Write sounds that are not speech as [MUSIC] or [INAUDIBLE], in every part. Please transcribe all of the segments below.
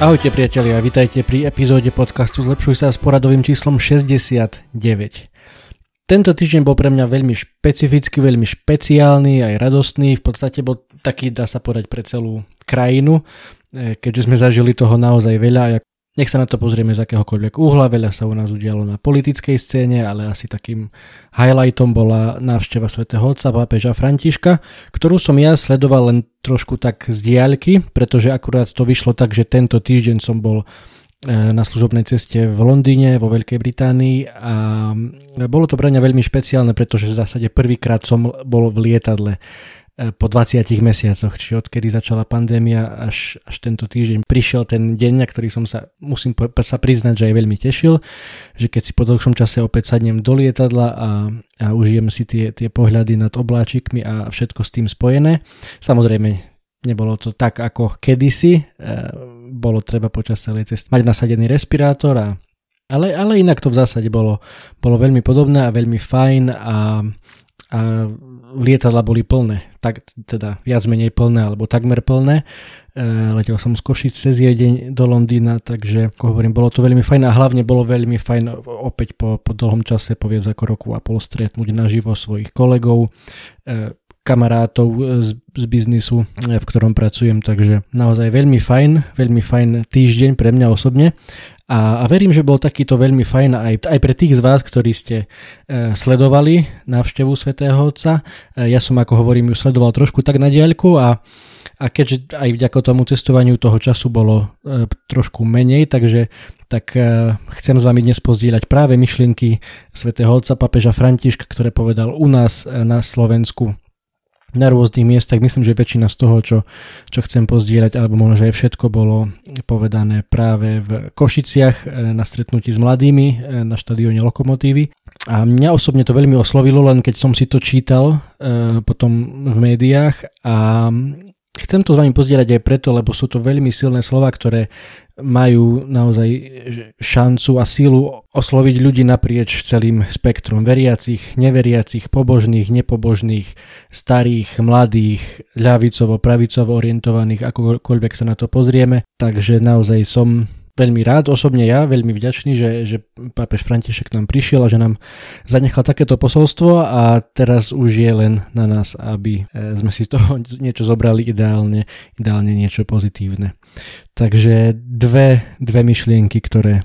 Ahojte priatelia, vitajte pri epizóde podcastu Zlepšuj sa s poradovým číslom 69. Tento týždeň bol pre mňa veľmi špecifický, veľmi špeciálny, aj radostný, v podstate bol taký, dá sa povedať, pre celú krajinu, e, keďže sme zažili toho naozaj veľa. Nech sa na to pozrieme z akéhokoľvek uhla, veľa sa u nás udialo na politickej scéne, ale asi takým highlightom bola návšteva svätého otca pápeža Františka, ktorú som ja sledoval len trošku tak z diaľky, pretože akurát to vyšlo tak, že tento týždeň som bol e, na služobnej ceste v Londýne, vo Veľkej Británii a bolo to pre mňa veľmi špeciálne, pretože v zásade prvýkrát som bol v lietadle po 20 mesiacoch, či odkedy začala pandémia až, až tento týždeň prišiel ten deň, na ktorý som sa, musím sa priznať, že aj veľmi tešil, že keď si po dlhšom čase opäť sadnem do lietadla a, a užijem si tie, tie pohľady nad obláčikmi a všetko s tým spojené. Samozrejme, nebolo to tak ako kedysi, e, bolo treba počas celej cesty mať nasadený respirátor a ale, ale inak to v zásade bolo, bolo veľmi podobné a veľmi fajn a, a lietadla boli plné, tak teda viac menej plné alebo takmer plné. E, letel som z Košic cez jeden do Londýna, takže ako hovorím, bolo to veľmi fajn a hlavne bolo veľmi fajn opäť po, po dlhom čase, po viac ako roku a pol stretnúť naživo svojich kolegov, e, kamarátov z, z biznisu, e, v ktorom pracujem, takže naozaj veľmi fajn, veľmi fajn týždeň pre mňa osobne a, a verím, že bol takýto veľmi fajn aj, aj pre tých z vás, ktorí ste e, sledovali návštevu svätého Otca. E, ja som, ako hovorím, ju sledoval trošku tak na diaľku a, a keďže aj vďaka tomu cestovaniu toho času bolo e, trošku menej, takže tak e, chcem s vami dnes pozdieľať práve myšlienky svätého Otca papeža Františka, ktoré povedal u nás e, na Slovensku na rôznych miestach. Myslím, že väčšina z toho, čo, čo chcem pozdierať, alebo možno, že aj všetko bolo povedané práve v Košiciach e, na stretnutí s mladými e, na štadióne Lokomotívy. A mňa osobne to veľmi oslovilo, len keď som si to čítal e, potom v médiách a Chcem to s vami pozdierať aj preto, lebo sú to veľmi silné slova, ktoré majú naozaj šancu a sílu osloviť ľudí naprieč celým spektrum veriacich, neveriacich, pobožných, nepobožných, starých, mladých, ľavicovo, pravicovo orientovaných, akokoľvek sa na to pozrieme. Takže naozaj som veľmi rád, osobne ja, veľmi vďačný, že, že pápež František nám prišiel a že nám zanechal takéto posolstvo a teraz už je len na nás, aby e, sme si z toho [LAUGHS] niečo zobrali ideálne, ideálne niečo pozitívne. Takže dve, dve myšlienky, ktoré e,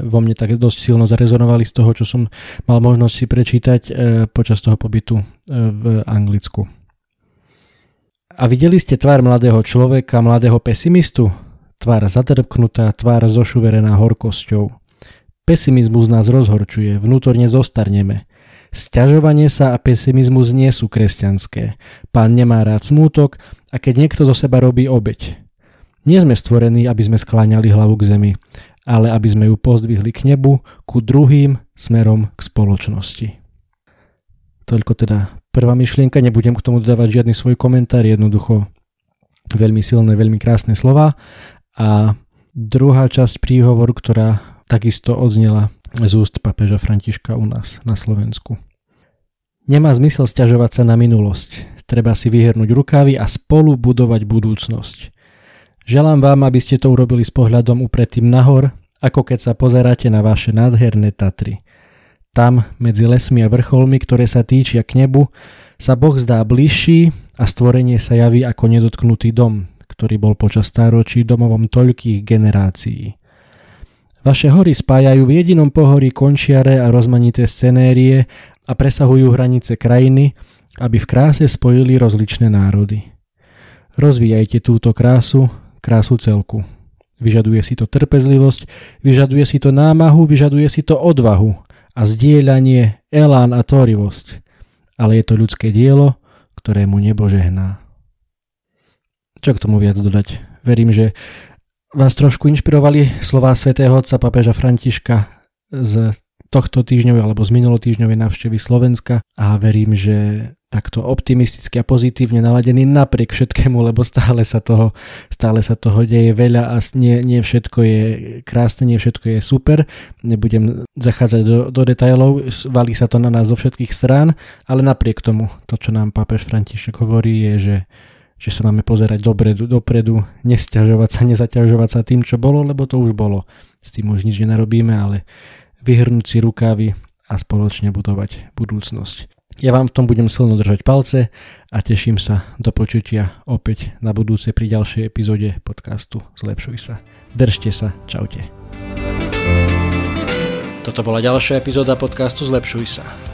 vo mne tak dosť silno zarezonovali z toho, čo som mal možnosť si prečítať e, počas toho pobytu v Anglicku. A videli ste tvár mladého človeka, mladého pesimistu? Tvár zatrpknutá, tvár zošuverená horkosťou. Pesimizmus nás rozhorčuje, vnútorne zostarneme. Sťažovanie sa a pesimizmus nie sú kresťanské. Pán nemá rád smútok a keď niekto zo seba robí obeď. Nie sme stvorení, aby sme skláňali hlavu k zemi, ale aby sme ju pozdvihli k nebu, ku druhým smerom k spoločnosti. Toľko teda prvá myšlienka, nebudem k tomu dodávať žiadny svoj komentár, jednoducho veľmi silné, veľmi krásne slova. A druhá časť príhovoru, ktorá takisto odznela z úst papeža Františka u nás na Slovensku. Nemá zmysel stiažovať sa na minulosť. Treba si vyhrnúť rukávy a spolu budovať budúcnosť. Želám vám, aby ste to urobili s pohľadom upretým nahor, ako keď sa pozeráte na vaše nádherné Tatry. Tam, medzi lesmi a vrcholmi, ktoré sa týčia k nebu, sa Boh zdá bližší a stvorenie sa javí ako nedotknutý dom, ktorý bol počas stáročí domovom toľkých generácií. Vaše hory spájajú v jedinom pohorí končiare a rozmanité scenérie a presahujú hranice krajiny, aby v kráse spojili rozličné národy. Rozvíjajte túto krásu, krásu celku. Vyžaduje si to trpezlivosť, vyžaduje si to námahu, vyžaduje si to odvahu a zdieľanie, elán a tvorivosť. Ale je to ľudské dielo, ktorému nebo žehná. Čo k tomu viac dodať? Verím, že vás trošku inšpirovali slová svätého otca papeža Františka z tohto týždňovej alebo z minulotýždňovej návštevy Slovenska a verím, že takto optimisticky a pozitívne naladený napriek všetkému, lebo stále sa toho, stále sa toho deje veľa a nie, nie všetko je krásne, nie všetko je super. Nebudem zachádzať do, do detailov, valí sa to na nás zo všetkých strán, ale napriek tomu, to čo nám pápež František hovorí je, že že sa máme pozerať dopredu, dopredu, nesťažovať sa, nezaťažovať sa tým, čo bolo, lebo to už bolo. S tým už nič nenarobíme, ale vyhrnúť si rukávy a spoločne budovať budúcnosť. Ja vám v tom budem silno držať palce a teším sa do počutia opäť na budúce pri ďalšej epizóde podcastu Zlepšuj sa. Držte sa, čaute. Toto bola ďalšia epizóda podcastu Zlepšuj sa.